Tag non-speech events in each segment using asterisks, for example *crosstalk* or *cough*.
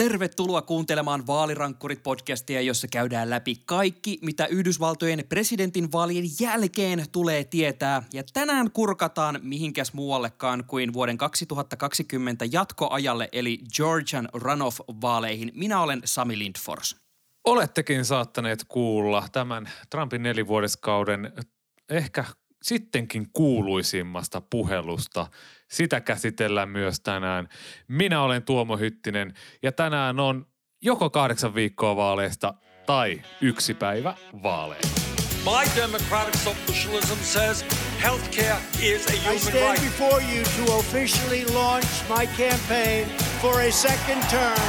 Tervetuloa kuuntelemaan Vaalirankkurit-podcastia, jossa käydään läpi kaikki, mitä Yhdysvaltojen presidentin vaalien jälkeen tulee tietää. Ja tänään kurkataan mihinkäs muuallekaan kuin vuoden 2020 jatkoajalle, eli Georgian runoff-vaaleihin. Minä olen Sami Lindfors. Olettekin saattaneet kuulla tämän Trumpin nelivuodeskauden ehkä sittenkin kuuluisimmasta puhelusta. Sitä käsitellään myös tänään. Minä olen Tuomo Hyttinen ja tänään on joko kahdeksan viikkoa vaaleista tai yksi päivä vaaleja. My democratic socialism says healthcare is a human I stand right. before you to officially launch my campaign for a second term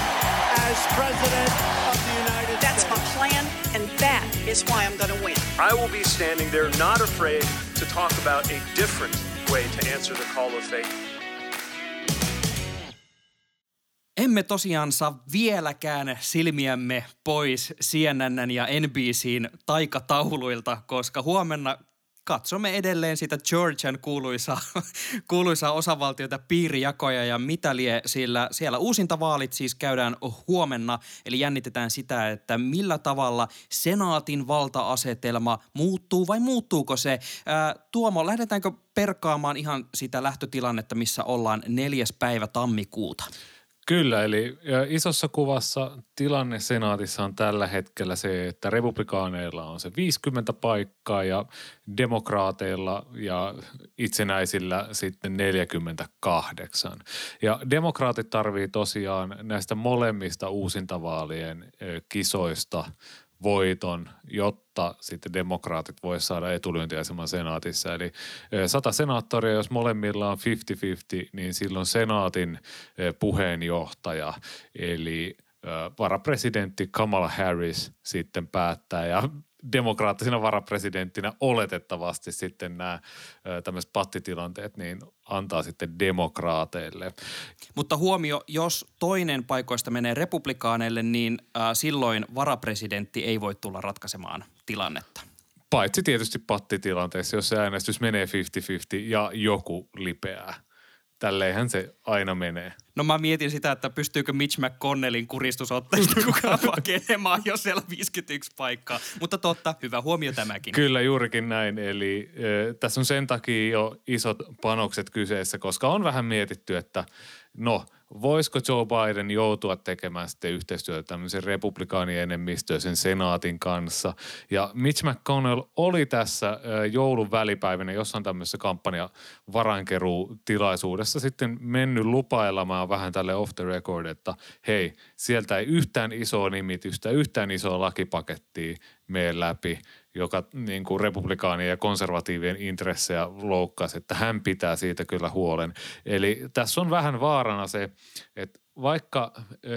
as president of the United That's States. That's my plan, and that is why I'm going to win. I will be standing there not afraid to talk about a different way to answer the call of faith. Emme tosiaan saa vieläkään silmiämme pois CNN ja NBCin taikatauluilta, koska huomenna katsomme edelleen sitä Georgian kuuluisaa, *laughs* kuuluisaa osavaltiota, piirijakoja ja mitä lie, sillä siellä uusintavaalit siis käydään huomenna, eli jännitetään sitä, että millä tavalla senaatin valta-asetelma muuttuu vai muuttuuko se. Ää, Tuomo, lähdetäänkö perkaamaan ihan sitä lähtötilannetta, missä ollaan neljäs päivä tammikuuta? Kyllä, eli isossa kuvassa tilanne senaatissa on tällä hetkellä se, että republikaaneilla on se 50 paikkaa ja demokraateilla ja itsenäisillä sitten 48. Ja demokraatit tarvii tosiaan näistä molemmista uusintavaalien kisoista voiton, jotta sitten demokraatit voi saada etulyöntiaseman senaatissa. Eli sata senaattoria, jos molemmilla on 50-50, niin silloin senaatin puheenjohtaja, eli varapresidentti Kamala Harris sitten päättää ja demokraattisena varapresidenttinä oletettavasti sitten nämä tämmöiset pattitilanteet niin antaa sitten demokraateille. Mutta huomio, jos toinen paikoista menee republikaaneille, niin äh, silloin varapresidentti ei voi tulla ratkaisemaan tilannetta. Paitsi tietysti pattitilanteessa, jos se äänestys menee 50-50 ja joku lipeää – tälleenhän se aina menee. No mä mietin sitä, että pystyykö Mitch McConnellin kuristusotteista *laughs* kukaan pakenemaan, jos siellä on 51 paikkaa. Mutta totta, hyvä huomio tämäkin. Kyllä juurikin näin. Eli äh, tässä on sen takia jo isot panokset kyseessä, koska on vähän mietitty, että no – voisiko Joe Biden joutua tekemään sitten yhteistyötä tämmöisen republikaanienemmistöisen senaatin kanssa. Ja Mitch McConnell oli tässä joulun välipäivänä jossain tämmöisessä kampanja tilaisuudessa sitten mennyt lupailemaan vähän tälle off the record, että hei, sieltä ei yhtään isoa nimitystä, yhtään isoa lakipakettia mene läpi – joka niin kuin republikaanien ja konservatiivien intressejä loukkasi, että hän pitää siitä kyllä huolen. Eli tässä on vähän vaarana se, että vaikka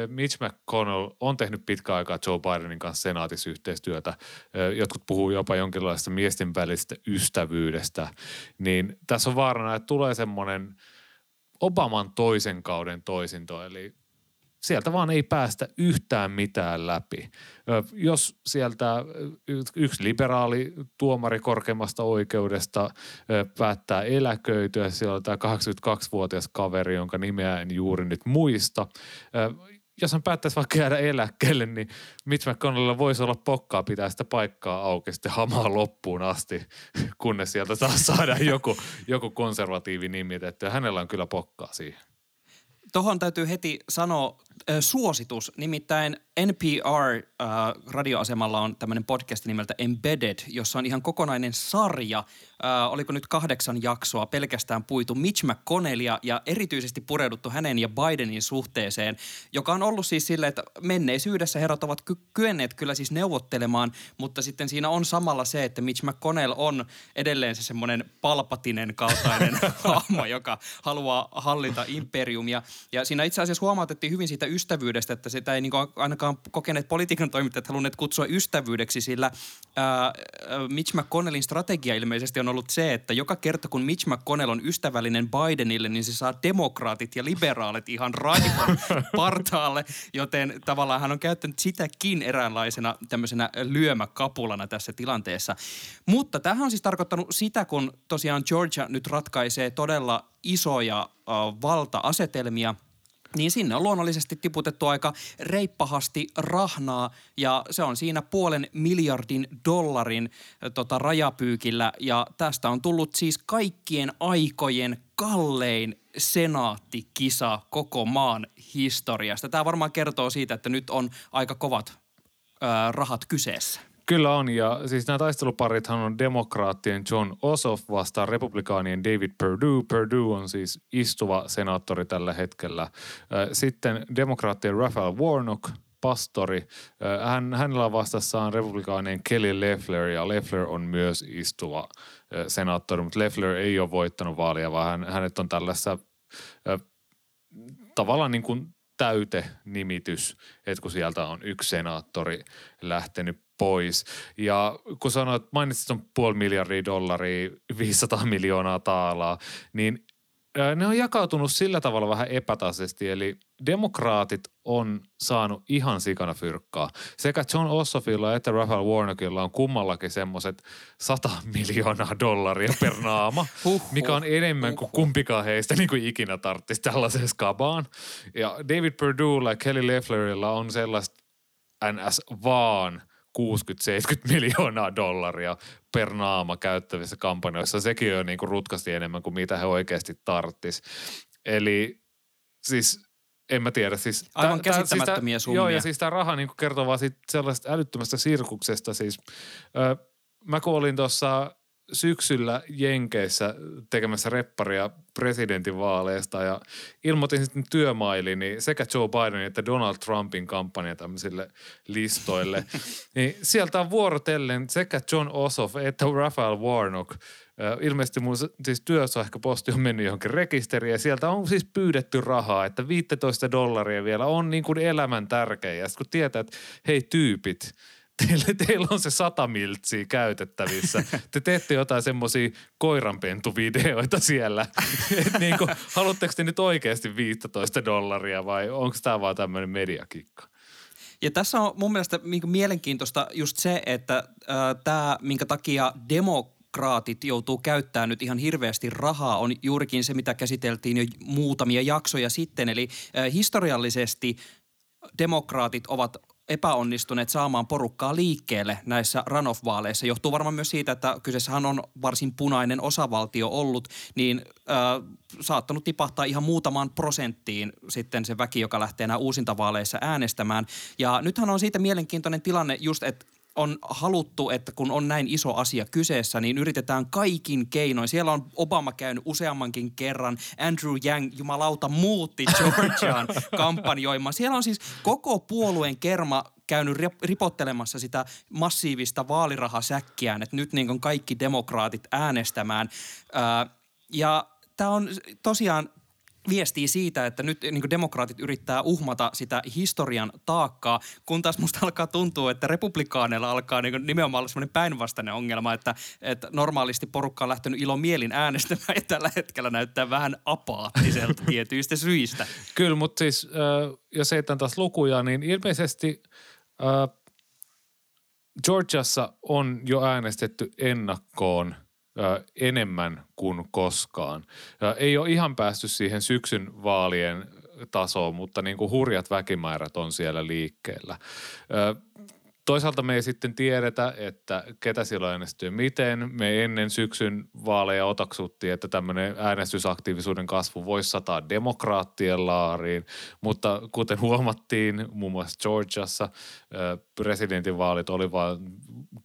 Mitch McConnell on tehnyt pitkä aikaa Joe Bidenin kanssa senaatissa yhteistyötä, jotkut puhuu jopa jonkinlaista miesten välistä ystävyydestä, niin tässä on vaarana, että tulee semmoinen Obaman toisen kauden toisinto, eli sieltä vaan ei päästä yhtään mitään läpi. Jos sieltä yksi liberaali tuomari korkeimmasta oikeudesta päättää eläköityä, siellä on tämä 82-vuotias kaveri, jonka nimeä en juuri nyt muista. Jos hän päättäisi vaikka jäädä eläkkeelle, niin Mitch McConnellilla voisi olla pokkaa pitää sitä paikkaa auki sitten hamaa loppuun asti, kunnes sieltä taas saadaan joku, joku konservatiivi nimitetty. Hänellä on kyllä pokkaa siihen. Tuohon täytyy heti sanoa suositus, nimittäin NPR-radioasemalla äh, on tämmöinen podcast nimeltä Embedded, jossa on ihan kokonainen sarja, äh, oliko nyt kahdeksan jaksoa pelkästään puitu Mitch McConnellia ja erityisesti pureuduttu hänen ja Bidenin suhteeseen, joka on ollut siis silleen, että menneisyydessä herrat ovat ky- kyenneet kyllä siis neuvottelemaan, mutta sitten siinä on samalla se, että Mitch McConnell on edelleen se semmoinen palpatinen kaltainen *laughs* hahmo, joka haluaa hallita imperiumia. Ja siinä itse asiassa huomautettiin hyvin siitä ystävyydestä, että sitä ei niin ainakaan ainakaan kokeneet politiikan toimittajat halunneet kutsua ystävyydeksi, sillä ää, Mitch McConnellin strategia ilmeisesti on ollut se, että joka kerta kun Mitch McConnell on ystävällinen Bidenille, niin se saa demokraatit ja liberaalit ihan raivon *laughs* partaalle, joten tavallaan hän on käyttänyt sitäkin eräänlaisena tämmöisenä lyömäkapulana tässä tilanteessa. Mutta tähän on siis tarkoittanut sitä, kun tosiaan Georgia nyt ratkaisee todella isoja äh, valta-asetelmia – niin sinne on luonnollisesti tiputettu aika reippahasti rahnaa ja se on siinä puolen miljardin dollarin tota, rajapyykillä ja tästä on tullut siis kaikkien aikojen kallein senaattikisa koko maan historiasta. Tämä varmaan kertoo siitä, että nyt on aika kovat ö, rahat kyseessä. Kyllä on, ja siis nämä taisteluparithan on demokraattien John Ossoff vastaan republikaanien David Perdue. Perdue on siis istuva senaattori tällä hetkellä. Sitten demokraattien Raphael Warnock, pastori. Hän, hänellä on vastassaan republikaanien Kelly Leffler ja Leffler on myös istuva senaattori, mutta Leffler ei ole voittanut vaalia, vaan hän, hänet on tällaisessa tavallaan niin kuin täyte-nimitys, että kun sieltä on yksi senaattori lähtenyt pois. Ja kun sanoit, mainitsit on puoli miljardia dollaria, 500 miljoonaa taalaa, niin ne on jakautunut sillä tavalla vähän epätasaisesti, eli demokraatit on saanut ihan sikana fyrkkaa. Sekä John Ossoffilla että Raphael Warnockilla on kummallakin semmoiset 100 miljoonaa dollaria per naama, *laughs* huh, mikä on enemmän kuin kumpikaan heistä niin kuin ikinä tarttisi tällaiseen skabaan. Ja David Perduella ja Kelly Lefflerilla on sellaista NS vaan – 60-70 miljoonaa dollaria per naama käyttävissä kampanjoissa. Sekin on niin kuin rutkasti enemmän kuin mitä he oikeasti tarttis. Eli siis en mä tiedä. Siis Aivan tää, käsittämättömiä siis summia. Joo, ja siis tämä raha niin kertoo vaan siitä sellaisesta älyttömästä sirkuksesta. Siis, ö, mä kun olin tuossa syksyllä Jenkeissä tekemässä repparia presidentinvaaleista ja ilmoitin sitten työmailini sekä Joe Bidenin että Donald Trumpin kampanja tämmöisille listoille. *laughs* niin sieltä on vuorotellen sekä John Ossoff että Raphael Warnock ilmeisesti mun siis posti on mennyt johonkin rekisteriin ja sieltä on siis pyydetty rahaa, että 15 dollaria vielä on niin kuin elämän tärkeä. Ja kun tietää, että hei tyypit, teillä, teillä on se sata miltsiä käytettävissä. Te teette jotain semmoisia koiranpentuvideoita siellä. *laughs* Et niin kuin, haluatteko te nyt oikeasti 15 dollaria vai onko tämä vaan tämmöinen mediakikka? Ja tässä on mun mielestä mielenkiintoista just se, että äh, tämä, minkä takia demo demokraatit joutuu käyttämään nyt ihan hirveästi rahaa, on juurikin se, mitä käsiteltiin jo muutamia jaksoja sitten. Eli äh, historiallisesti demokraatit ovat epäonnistuneet saamaan porukkaa liikkeelle näissä runoff-vaaleissa. Johtuu varmaan myös siitä, että kyseessähän on varsin punainen osavaltio ollut, niin äh, saattanut tipahtaa ihan muutamaan prosenttiin sitten se väki, joka lähtee nämä uusintavaaleissa äänestämään. Ja nythän on siitä mielenkiintoinen tilanne just, että on haluttu, että kun on näin iso asia kyseessä, niin yritetään kaikin keinoin. Siellä on Obama käynyt useammankin kerran. Andrew Yang, jumalauta, muutti *laughs* Georgiaan kampanjoimaan. Siellä on siis koko puolueen kerma käynyt ripottelemassa sitä massiivista vaalirahasäkkiään, että nyt niin kaikki demokraatit äänestämään. ja tämä on tosiaan viestii siitä, että nyt niin demokraatit yrittää uhmata sitä historian taakkaa, kun taas musta alkaa tuntua, että republikaaneilla alkaa niin nimenomaan olla semmoinen päinvastainen ongelma, että, että normaalisti porukka on lähtenyt mielin äänestämään *laughs* ja tällä hetkellä näyttää vähän apaattiselta *laughs* tietyistä syistä. Kyllä, mutta siis äh, jos ei taas lukuja, niin ilmeisesti äh, Georgiassa on jo äänestetty ennakkoon – enemmän kuin koskaan. Ei ole ihan päästy siihen syksyn vaalien tasoon, mutta niin kuin hurjat väkimäärät on siellä liikkeellä. Toisaalta me ei sitten tiedetä, että ketä silloin äänestyy miten. Me ennen syksyn vaaleja otaksuttiin, että tämmöinen äänestysaktiivisuuden kasvu voisi sataa demokraattien laariin, mutta kuten huomattiin muun muassa Georgiassa, presidentinvaalit oli vain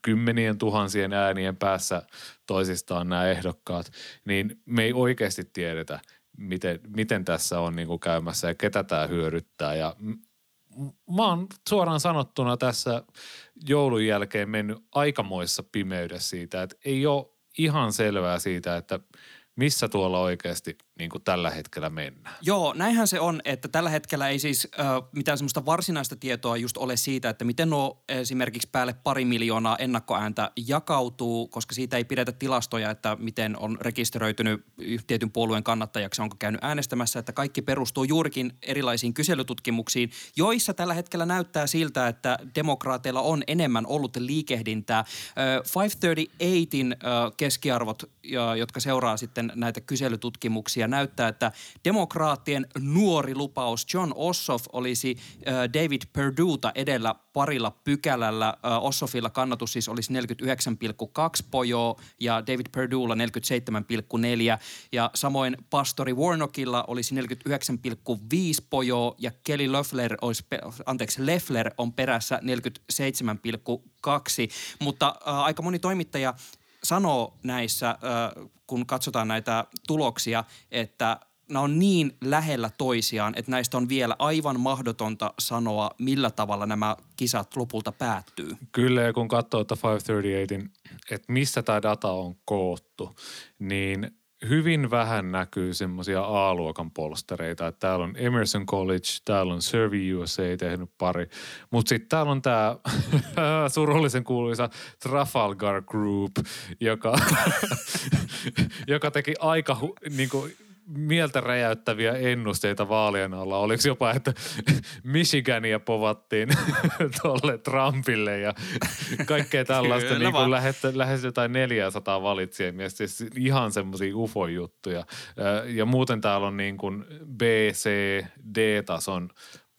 kymmenien tuhansien äänien päässä toisistaan nämä ehdokkaat, niin me ei oikeasti tiedetä, miten, miten tässä on niin kuin käymässä ja ketä tämä hyödyttää. Ja mä oon suoraan sanottuna tässä joulun jälkeen mennyt aikamoissa pimeydessä siitä, että ei ole ihan selvää siitä, että missä tuolla oikeasti niin kuin tällä hetkellä mennään. Joo, näinhän se on, että tällä hetkellä ei siis äh, mitään semmoista varsinaista tietoa just ole siitä, että miten nuo esimerkiksi päälle pari miljoonaa ennakkoääntä jakautuu, koska siitä ei pidetä tilastoja, että miten on rekisteröitynyt tietyn puolueen kannattajaksi, onko käynyt äänestämässä, että kaikki perustuu juurikin erilaisiin kyselytutkimuksiin, joissa tällä hetkellä näyttää siltä, että demokraateilla on enemmän ollut liikehdintää. Äh, 538in äh, keskiarvot, jotka seuraa sitten näitä kyselytutkimuksia, näyttää, että demokraattien nuori lupaus John Ossoff olisi David Perduta edellä parilla pykälällä. Ossoffilla kannatus siis olisi 49,2 pojoa ja David Perdulla 47,4 ja samoin pastori Warnockilla olisi 49,5 pojoa ja Kelly Loeffler, olisi, anteeksi, Leffler on perässä 47,2, mutta äh, aika moni toimittaja sanoo näissä, äh, kun katsotaan näitä tuloksia, että nämä on niin lähellä toisiaan, että näistä on vielä aivan mahdotonta sanoa, millä tavalla nämä kisat lopulta päättyy. Kyllä, ja kun katsoo 538, että missä tämä data on koottu, niin hyvin vähän näkyy semmoisia A-luokan polstereita. Että täällä on Emerson College, täällä on Survey USA tehnyt pari. Mutta sitten täällä on tämä *laughs* surullisen kuuluisa Trafalgar Group, joka, *laughs* joka teki aika hu, niinku, mieltä räjäyttäviä ennusteita vaalien alla. Oliko jopa, että *laughs* Michigania povattiin *laughs* tuolle Trumpille ja kaikkea tällaista niin kuin lähes, lähes jotain 400 valitsijamiestä. Siis ihan semmoisia ufo-juttuja. Ja muuten täällä on niin kuin B, C, D-tason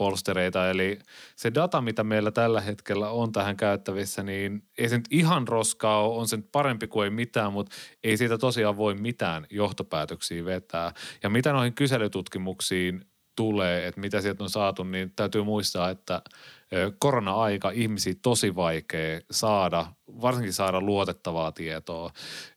polstereita. Eli se data, mitä meillä tällä hetkellä on tähän käyttävissä, niin ei se nyt ihan roskaa ole, on se nyt parempi kuin ei mitään, mutta ei siitä tosiaan voi mitään johtopäätöksiä vetää. Ja mitä noihin kyselytutkimuksiin tulee, että mitä sieltä on saatu, niin täytyy muistaa, että korona-aika ihmisiä tosi vaikea saada, varsinkin saada luotettavaa tietoa.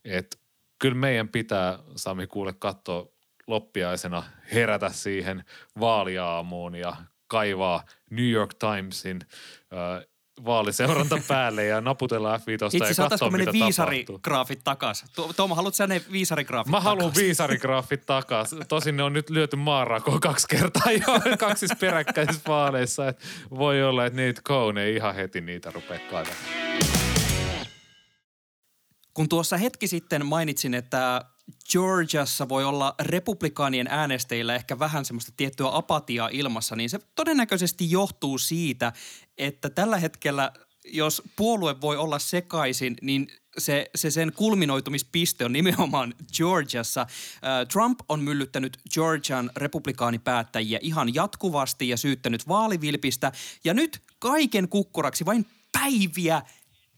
Että kyllä meidän pitää, Sami kuule, katsoa loppiaisena herätä siihen vaaliaamuun ja kaivaa New York Timesin äh, vaaliseuranta *laughs* päälle ja naputella F5 Itse ja katsoa, mitä viisarigraafit takas? Tuomo, haluatko sä ne viisarigraafit Mä haluan viisarigraafit takas. Tosin ne on nyt lyöty maanrakoon kaksi kertaa jo *laughs* kaksissa peräkkäisissä vaaleissa. Et voi olla, että niitä Cone ei ihan heti niitä rupea kaivamaan. Kun tuossa hetki sitten mainitsin, että Georgiassa voi olla republikaanien äänestäjillä ehkä vähän semmoista tiettyä apatiaa ilmassa, niin se todennäköisesti johtuu siitä, että tällä hetkellä jos puolue voi olla sekaisin, niin se, se sen kulminoitumispiste on nimenomaan Georgiassa. Trump on myllyttänyt Georgian republikaanipäättäjiä ihan jatkuvasti ja syyttänyt vaalivilpistä. Ja nyt kaiken kukkuraksi vain päiviä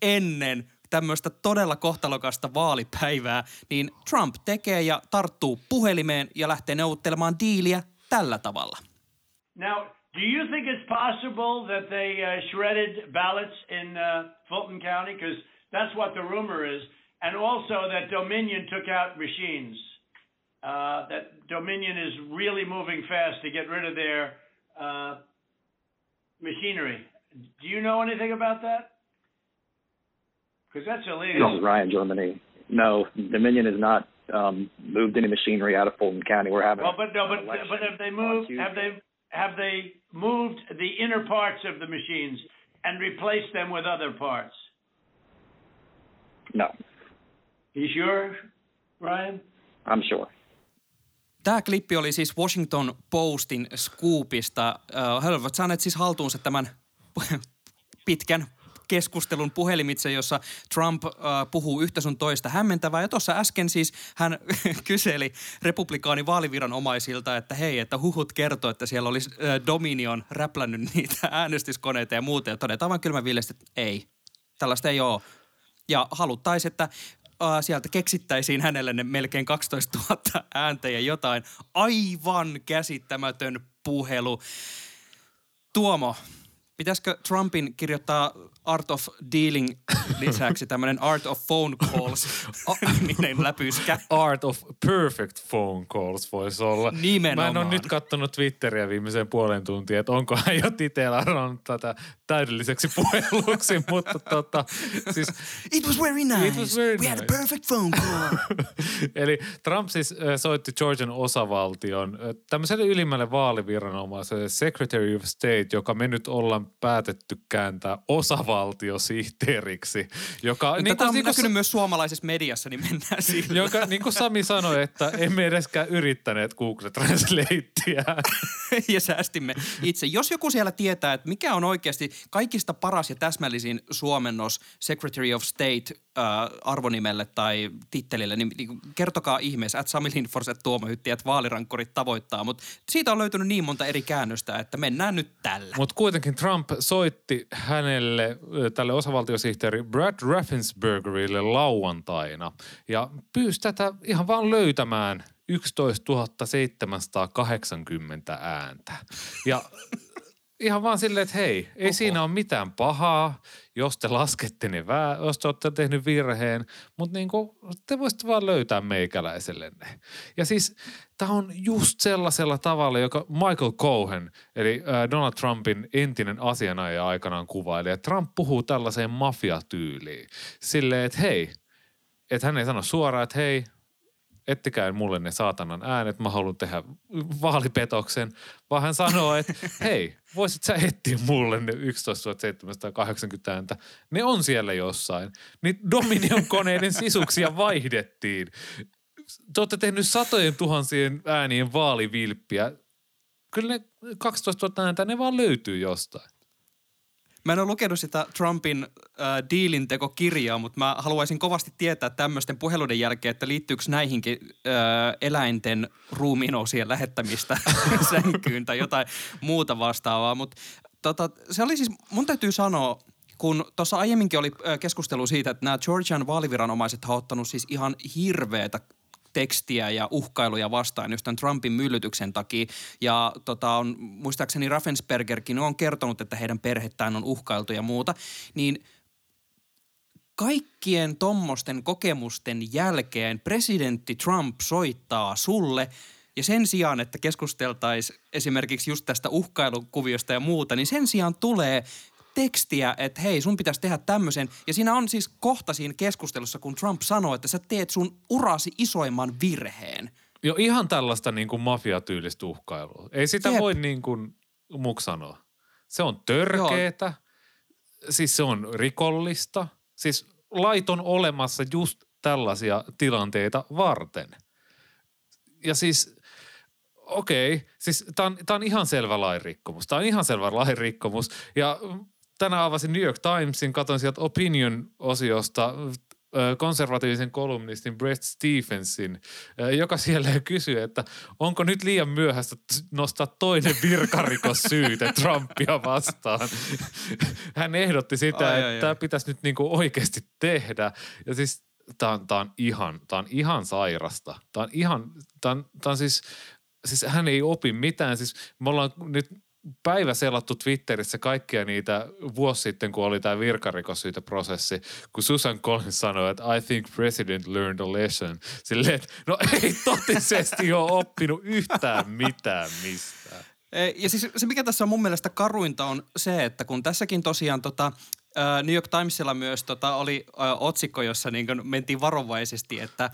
ennen tämmöistä todella kohtalokasta vaalipäivää, niin Trump tekee ja tarttuu puhelimeen ja lähtee neuvottelemaan diiliä tällä tavalla. Now, do you think it's possible that they uh, shredded ballots in uh, Fulton County? Because that's what the rumor is. And also that Dominion took out machines. Uh, that Dominion is really moving fast to get rid of their uh, machinery. Do you know anything about that? Because that's illegal. This is Ryan Germany. No, Dominion has not um, moved any machinery out of Fulton County. We're having. Well, but no, but but have they moved? Have they have they moved the inner parts of the machines and replaced them with other parts? No. You sure, Ryan? I'm sure. Tämä klippi oli siis Washington Postin scoopista. He olivat saaneet siis haltuunsa tämän *laughs* pitkän keskustelun puhelimitse, jossa Trump äh, puhuu yhtä sun toista hämmentävää. Ja tuossa äsken siis hän *laughs* kyseli republikaani vaaliviranomaisilta, että hei, että huhut kertoo, että siellä olisi äh, Dominion räplännyt *laughs* niitä äänestyskoneita ja muuta. Ja todetaan vaan kylmävillesti, että ei, tällaista ei ole. Ja haluttaisiin, että äh, sieltä keksittäisiin hänelle ne melkein 12 000 ääntä ja jotain. Aivan käsittämätön puhelu. Tuomo, pitäisikö Trumpin kirjoittaa Art of Dealing lisäksi tämmöinen Art of Phone Calls niminen läpyskä. Art of Perfect Phone Calls voisi olla. Nimenomaan. Mä en ole nyt katsonut Twitteriä viimeiseen puolen tuntia, että onko hän jo titeellä tätä täydelliseksi puheluksi, *laughs* mutta tota, siis... It was very nice. It was very We nice. had a perfect phone call. *laughs* Eli Trump siis soitti Georgian osavaltion tämmöiselle ylimmälle vaaliviranomaiselle Secretary of State, joka me nyt ollaan päätetty kääntää osavaltiosihteeriksi, joka... Niin niin Tätä on niin näkynyt myös suomalaisessa mediassa, niin mennään sillä. joka, niin kuin Sami sanoi, että emme edeskään yrittäneet Google Translatea. *laughs* ja säästimme itse. Jos joku siellä tietää, että mikä on oikeasti kaikista paras ja täsmällisin suomennos Secretary of State äh, arvonimelle tai tittelille, niin, niin kertokaa ihmeessä, että Sami Lindfors, että Tuomo Hytti, että vaalirankkorit tavoittaa. Mutta siitä on löytynyt niin monta eri käännöstä, että mennään nyt tällä. Mutta kuitenkin Trump soitti hänelle, tälle osavaltiosihteeri Brad Raffenspergerille lauantaina ja pyysi tätä ihan vaan löytämään 11 780 ääntä. Ja ihan vaan silleen, että hei, ei Oho. siinä ole mitään pahaa, jos te laskette ne vää, jos te olette tehnyt virheen, mutta niin kuin, te voisitte vaan löytää meikäläiselle ne. Ja siis tämä on just sellaisella tavalla, joka Michael Cohen, eli Donald Trumpin entinen asianajaja aikanaan kuvaili, että Trump puhuu tällaiseen mafiatyyliin. Silleen, että hei, että hän ei sano suoraan, että hei, ettikää mulle ne saatanan äänet, mä haluan tehdä vaalipetoksen, vaan hän sanoo, että hei, voisit sä etsiä mulle ne 11 780 ääntä. Ne on siellä jossain. Niin Dominion-koneiden sisuksia vaihdettiin. Te olette tehnyt satojen tuhansien äänien vaalivilppiä. Kyllä ne 12 000 ääntä, ne vaan löytyy jostain. Mä en ole lukenut sitä Trumpin äh, diilintekokirjaa, mutta mä haluaisin kovasti tietää tämmöisten puheluiden jälkeen, että liittyykö näihinkin äh, eläinten ruumiinosien lähettämistä *laughs* sänkyyn tai jotain muuta vastaavaa. Mutta tota, se oli siis, mun täytyy sanoa, kun tuossa aiemminkin oli keskustelu siitä, että nämä Georgian vaaliviranomaiset ovat ottanut siis ihan hirveätä tekstiä ja uhkailuja vastaan just tämän Trumpin myllytyksen takia. Ja tota, on, muistaakseni Raffenspergerkin on kertonut, että heidän perhettään on uhkailtu ja muuta. Niin kaikkien tommosten kokemusten jälkeen presidentti Trump soittaa sulle ja sen sijaan, että keskusteltaisiin esimerkiksi just tästä uhkailukuviosta ja muuta, niin sen sijaan tulee tekstiä, että hei, sun pitäisi tehdä tämmöisen. Ja siinä on siis kohta siinä keskustelussa, kun Trump sanoo, että sä teet sun urasi isoimman virheen. Jo ihan tällaista niin kuin mafiatyylistä uhkailua. Ei sitä Jep. voi niin kuin muk sanoa. Se on törkeetä, Joo. siis se on rikollista. Siis laiton olemassa just tällaisia tilanteita varten. Ja siis okei, okay. siis tämä on, on ihan selvä lainrikkomus. Tämä on ihan selvä lainrikkomus. Ja tänään avasin New York Timesin, katsoin sieltä Opinion-osiosta konservatiivisen kolumnistin Brett Stephensin, joka siellä kysyy, että onko nyt liian myöhäistä nostaa toinen virkarikossyyte *laughs* Trumpia vastaan. Hän ehdotti sitä, ai, että tämä pitäisi nyt niinku oikeasti tehdä. Ja siis tämä on, tää on, ihan, tää on ihan sairasta. Tämä on ihan, tämä on, tää on siis, siis hän ei opi mitään. Siis me ollaan nyt päivä selattu Twitterissä kaikkia niitä vuosi sitten, kun oli tämä virkarikossyyteprosessi, kun Susan Collins sanoi, että I think president learned a lesson. Silleen, että no ei totisesti ole oppinut yhtään mitään mistään. Ja siis se, mikä tässä on mun mielestä karuinta on se, että kun tässäkin tosiaan tota, New York Timesilla myös tota, oli otsikko, jossa niin mentiin varovaisesti, että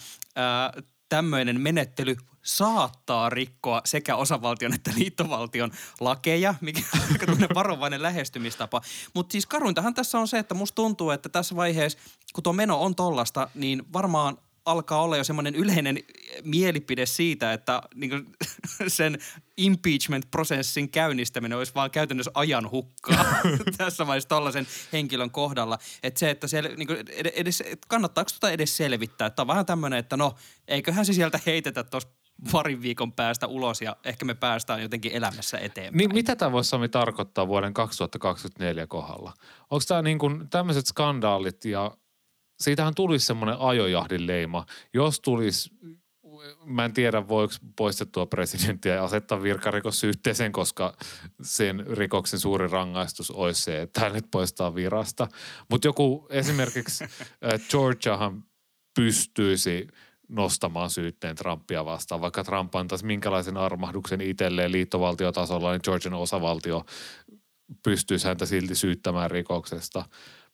tämmöinen menettely saattaa rikkoa sekä osavaltion että liittovaltion lakeja, mikä on *laughs* varovainen lähestymistapa. Mutta siis karuintahan tässä on se, että musta tuntuu, että tässä vaiheessa, kun tuo meno on tollasta, niin varmaan alkaa olla jo semmoinen yleinen mielipide siitä, että niin *laughs* sen impeachment-prosessin käynnistäminen olisi vaan käytännössä ajan hukkaa *laughs* tässä vaiheessa tollaisen henkilön kohdalla. Että se, että se, niin edes, kannattaako tuota edes selvittää. Että on vähän tämmöinen, että no, eiköhän se sieltä heitetä tuossa parin viikon päästä ulos ja ehkä me päästään jotenkin elämässä eteenpäin. Niin mitä tämä voisi Sami tarkoittaa vuoden 2024 kohdalla? Onko tämä niin kuin tämmöiset skandaalit ja siitähän tulisi semmoinen ajojahdin leima. Jos tulisi, mä en tiedä voiko poistettua presidenttiä ja asettaa virkarikossyytteeseen, koska sen rikoksen suuri rangaistus olisi se, että hänet poistaa virasta. Mutta joku esimerkiksi *laughs* Georgiahan pystyisi – nostamaan syytteen Trumpia vastaan. Vaikka Trump antaisi minkälaisen armahduksen itselleen liittovaltiotasolla, niin Georgian osavaltio pystyisi häntä silti syyttämään rikoksesta.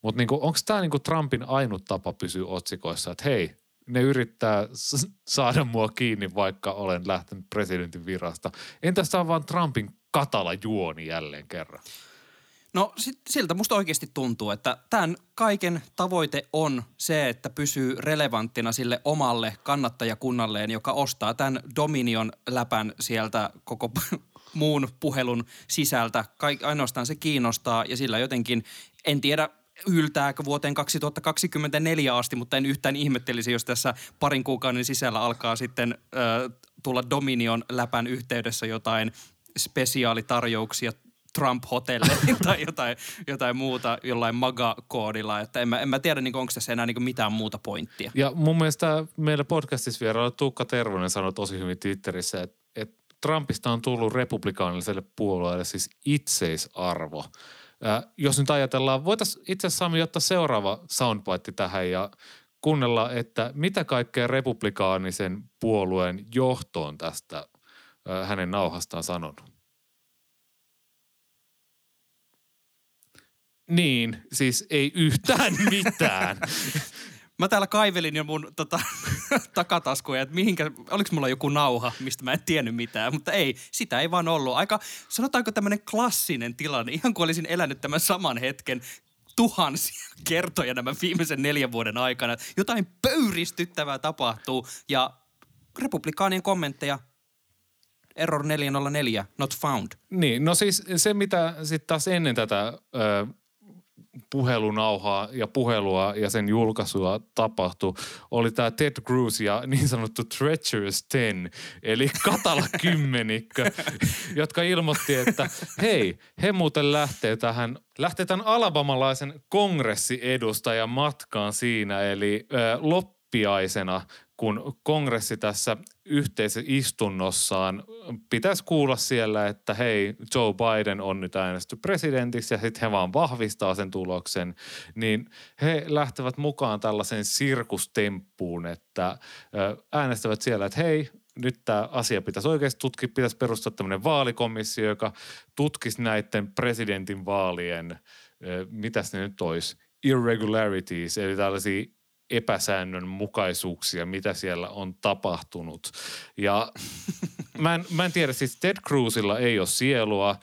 Mutta niinku, onko tämä niinku Trumpin ainut tapa pysyä otsikoissa, että hei, ne yrittää saada mua kiinni, vaikka olen lähtenyt presidentin virasta. Entäs tämä on vaan Trumpin katala juoni jälleen kerran? No siltä musta oikeasti tuntuu, että tämän kaiken tavoite on se, että pysyy relevanttina sille omalle kannattajakunnalleen, joka ostaa tämän Dominion läpän sieltä koko *laughs* muun puhelun sisältä. Kaik, ainoastaan se kiinnostaa ja sillä jotenkin, en tiedä yltääkö vuoteen 2024 asti, mutta en yhtään ihmettelisi, jos tässä parin kuukauden sisällä alkaa sitten äh, tulla Dominion läpän yhteydessä jotain spesiaalitarjouksia Trump-hotelleihin *laughs* tai jotain, jotain muuta jollain MAGA-koodilla. Että en mä, en mä tiedä, niin onko tässä enää niin mitään muuta pointtia. Ja mun mielestä meillä podcastissa vierailla Tuukka Tervonen sanoi tosi hyvin Twitterissä, että, että Trumpista on tullut republikaaniselle puolueelle siis itseisarvo. Jos nyt ajatellaan, voitaisiin itse asiassa Sami ottaa seuraava soundbite tähän ja kuunnella, että mitä kaikkea republikaanisen puolueen johtoon tästä äh, hänen nauhastaan sanonut. Niin, siis ei yhtään mitään. *laughs* Mä täällä kaivelin jo mun tota, *laughs* takataskuja, että mihinkä, oliko mulla joku nauha, mistä mä en tiennyt mitään, mutta ei, sitä ei vaan ollut. Aika, sanotaanko tämmöinen klassinen tilanne, ihan kuin olisin elänyt tämän saman hetken tuhansia *laughs* kertoja nämä viimeisen neljän vuoden aikana. Jotain pöyristyttävää tapahtuu ja republikaanien kommentteja Error 404, not found. Niin, no siis se mitä sitten taas ennen tätä ö, puhelunauhaa ja puhelua ja sen julkaisua tapahtui, oli tämä Ted Cruz ja niin sanottu Treacherous Ten, eli Katala *laughs* kymmenikkö, jotka ilmoitti, että hei, he muuten lähtee tähän, lähtee tämän alabamalaisen kongressiedustajan matkaan siinä, eli ö, loppiaisena kun kongressi tässä yhteisistunnossaan pitäisi kuulla siellä, että hei, Joe Biden on nyt äänesty presidentiksi ja sitten he vaan vahvistaa sen tuloksen, niin he lähtevät mukaan tällaiseen sirkustemppuun, että äänestävät siellä, että hei, nyt tämä asia pitäisi oikeasti tutkia, pitäisi perustaa tämmöinen vaalikomissio, joka tutkisi näiden presidentin vaalien, mitäs ne nyt olisi, irregularities, eli tällaisia epäsäännönmukaisuuksia, mitä siellä on tapahtunut. Ja *laughs* mä en, mä en tiedä, siis Ted Cruzilla ei ole sielua,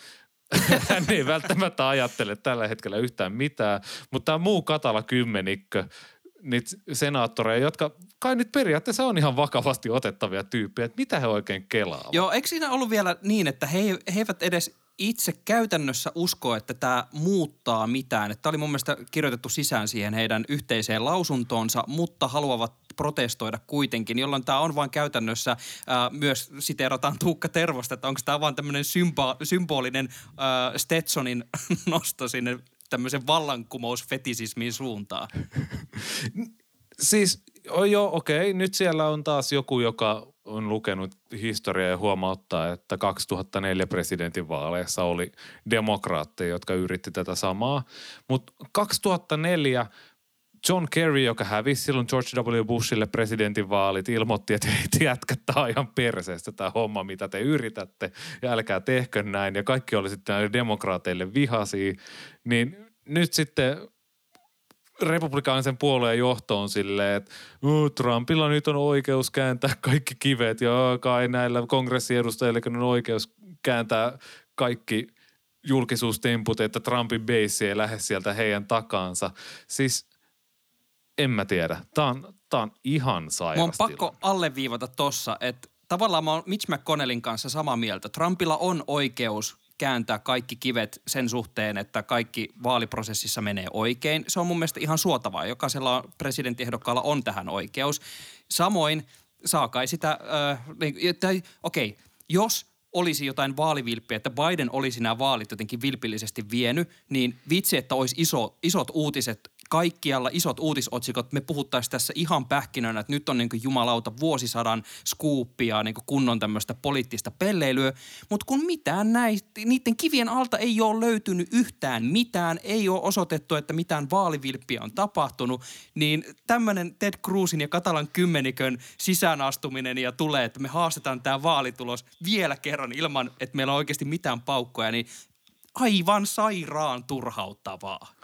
*laughs* hän ei välttämättä ajattele tällä hetkellä yhtään mitään, mutta tämä muu katala kymmenikkö, niitä senaattoreja, jotka kai nyt periaatteessa on ihan vakavasti otettavia tyyppejä, että mitä he oikein kelaavat. Joo, eikö siinä ollut vielä niin, että he, he eivät edes itse käytännössä usko, että tämä muuttaa mitään. Tämä oli mun mielestä kirjoitettu sisään siihen heidän yhteiseen lausuntoonsa, mutta haluavat protestoida kuitenkin, jolloin tämä on vain käytännössä, ää, myös siteerataan Tuukka Tervosta, että onko tämä vain tämmöinen symbo- symbolinen ää, Stetsonin *laughs* nosto sinne tämmöisen vallankumousfetisismin suuntaan. Siis joo, okei. Nyt siellä on taas joku, joka on lukenut historiaa ja huomauttaa, että 2004 presidentinvaaleissa oli demokraatteja, jotka yritti tätä samaa. Mutta 2004 John Kerry, joka hävisi silloin George W. Bushille presidentinvaalit, ilmoitti, että hei, jätkät, tämä on ihan perseestä tämä homma, mitä te yritätte, ja älkää tehkö näin. Ja kaikki oli sitten demokraateille vihasi. Niin nyt sitten republikaanisen puolueen johtoon silleen, että Trumpilla nyt on oikeus kääntää kaikki kivet ja kai näillä kongressiedustajilla on oikeus kääntää kaikki julkisuustemput, että Trumpin base ei lähde sieltä heidän takaansa. Siis en mä tiedä. Tämä on, tää on ihan sairas Mä on pakko alleviivata tossa, että tavallaan mä oon Mitch McConnellin kanssa samaa mieltä. Trumpilla on oikeus kääntää kaikki kivet sen suhteen, että kaikki vaaliprosessissa menee oikein. Se on mun mielestä ihan suotavaa. Jokaisella presidenttiehdokkaalla on tähän oikeus. Samoin saa kai sitä, äh, tai okei, okay, jos olisi jotain vaalivilppiä, että Biden olisi nämä vaalit jotenkin vilpillisesti vienyt, niin vitsi, että olisi iso, isot uutiset kaikkialla isot uutisotsikot, me puhuttaisiin tässä ihan pähkinönä, että nyt on niin jumalauta vuosisadan skuuppia, niin kunnon tämmöistä poliittista pelleilyä, mutta kun mitään näistä, niiden kivien alta ei ole löytynyt yhtään mitään, ei ole osoitettu, että mitään vaalivilppiä on tapahtunut, niin tämmöinen Ted Cruzin ja Katalan kymmenikön sisäänastuminen ja tulee, että me haastetaan tämä vaalitulos vielä kerran ilman, että meillä on oikeasti mitään paukkoja, niin aivan sairaan turhauttavaa.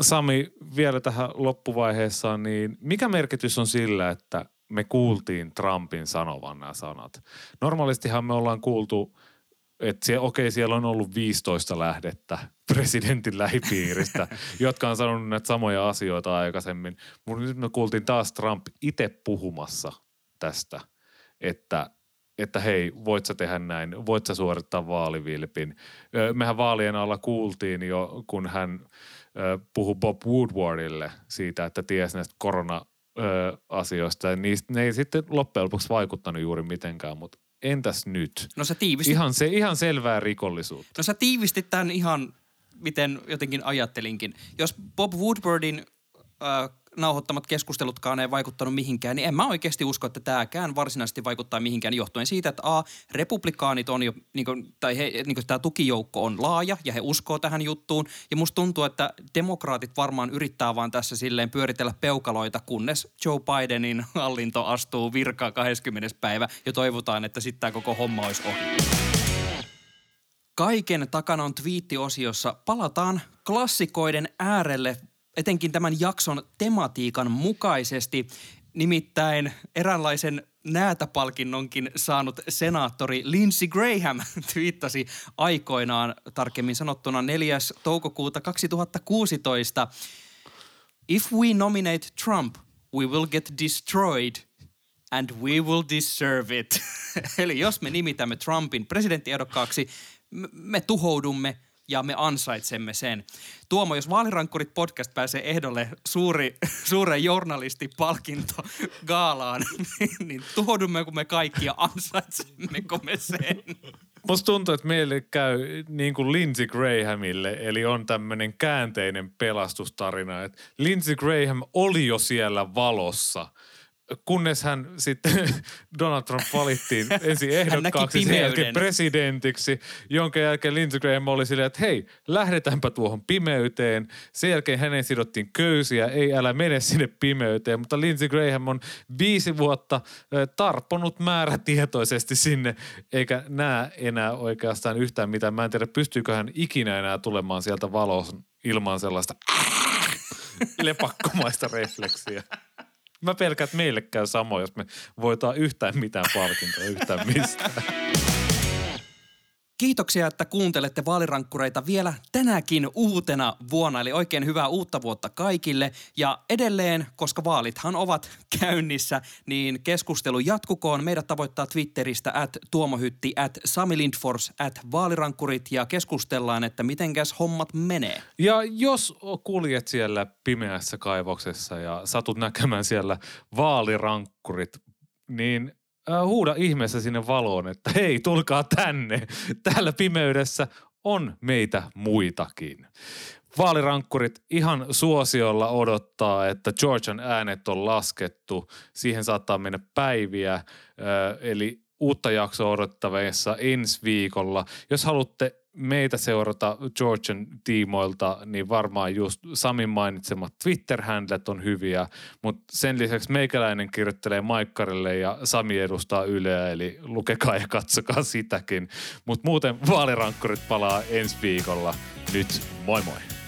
Sami, vielä tähän loppuvaiheessa, niin mikä merkitys on sillä, että me kuultiin Trumpin sanovan nämä sanat? Normaalistihan me ollaan kuultu että okei, siellä on ollut 15 lähdettä presidentin lähipiiristä, *laughs* jotka on sanonut näitä samoja asioita aikaisemmin. Mutta nyt me kuultiin taas Trump itse puhumassa tästä, että että hei, voit sä tehdä näin, voit sä suorittaa vaalivilpin. Mehän vaalien alla kuultiin jo, kun hän puhui Bob Woodwardille siitä, että ties näistä korona-asioista. Ja niistä, ne ei sitten loppujen lopuksi vaikuttanut juuri mitenkään, mutta entäs nyt? No sä tiivistit... Ihan, se, ihan selvää rikollisuutta. No sä tiivistit tämän ihan, miten jotenkin ajattelinkin. Jos Bob Woodwardin äh, nauhoittamat keskustelutkaan ei vaikuttanut mihinkään, niin en mä oikeasti usko, että tämäkään varsinaisesti vaikuttaa mihinkään johtuen siitä, että A, republikaanit on jo, niin kuin, tai he, niin kuin tämä tukijoukko on laaja ja he uskoo tähän juttuun. Ja musta tuntuu, että demokraatit varmaan yrittää vaan tässä silleen pyöritellä peukaloita, kunnes Joe Bidenin hallinto astuu virkaan 20. päivä ja toivotaan, että sitten tämä koko homma olisi ohi. Kaiken takana on twiittiosiossa. Palataan klassikoiden äärelle etenkin tämän jakson tematiikan mukaisesti. Nimittäin eräänlaisen näätäpalkinnonkin saanut senaattori Lindsey Graham *laughs* twiittasi aikoinaan, tarkemmin sanottuna 4. toukokuuta 2016. If we nominate Trump, we will get destroyed and we will deserve it. *laughs* Eli jos me nimitämme Trumpin presidenttiehdokkaaksi, me tuhoudumme – ja me ansaitsemme sen. Tuomo, jos Vaalirankkurit podcast pääsee ehdolle suuri, *laughs* suureen journalistipalkinto gaalaan, *laughs* niin tuhoudumme me kaikki ja ansaitsemmeko me sen? Musta tuntuu, että meille käy niin kuin Lindsey Grahamille, eli on tämmöinen käänteinen pelastustarina, että Lindsey Graham oli jo siellä valossa – kunnes hän sitten, *laughs* Donald Trump valittiin *laughs* ensin ehdokkaaksi, sen jälkeen presidentiksi, jonka jälkeen Lindsey Graham oli silleen, että hei, lähdetäänpä tuohon pimeyteen. Sen jälkeen hänen sidottiin köysiä, ei älä mene sinne pimeyteen, mutta Lindsey Graham on viisi vuotta tarpponut määrätietoisesti sinne, eikä näe enää oikeastaan yhtään mitään. Mä en tiedä, pystyykö hän ikinä enää tulemaan sieltä valossa ilman sellaista *laughs* lepakkomaista refleksiä. Mä pelkään, että meille käy samoin, jos me voitaan yhtään mitään palkintoa yhtään mistään. *laughs* Kiitoksia, että kuuntelette vaalirankkureita vielä tänäkin uutena vuonna. Eli oikein hyvää uutta vuotta kaikille. Ja edelleen, koska vaalithan ovat *laughs* käynnissä, niin keskustelu jatkukoon. Meidät tavoittaa Twitteristä at tuomohytti, at Sami Lindfors, at vaalirankkurit ja keskustellaan, että mitenkäs hommat menee. Ja jos kuljet siellä pimeässä kaivoksessa ja satut näkemään siellä vaalirankkurit, niin huuda ihmeessä sinne valoon, että hei, tulkaa tänne. Täällä pimeydessä on meitä muitakin. Vaalirankkurit ihan suosiolla odottaa, että Georgian äänet on laskettu. Siihen saattaa mennä päiviä, eli uutta jaksoa odottavissa ensi viikolla. Jos haluatte meitä seurata Georgian tiimoilta, niin varmaan just Samin mainitsemat Twitter-handlet on hyviä, mutta sen lisäksi meikäläinen kirjoittelee Maikkarille ja Sami edustaa Yleä, eli lukekaa ja katsokaa sitäkin. Mutta muuten vaalirankkurit palaa ensi viikolla. Nyt moi moi!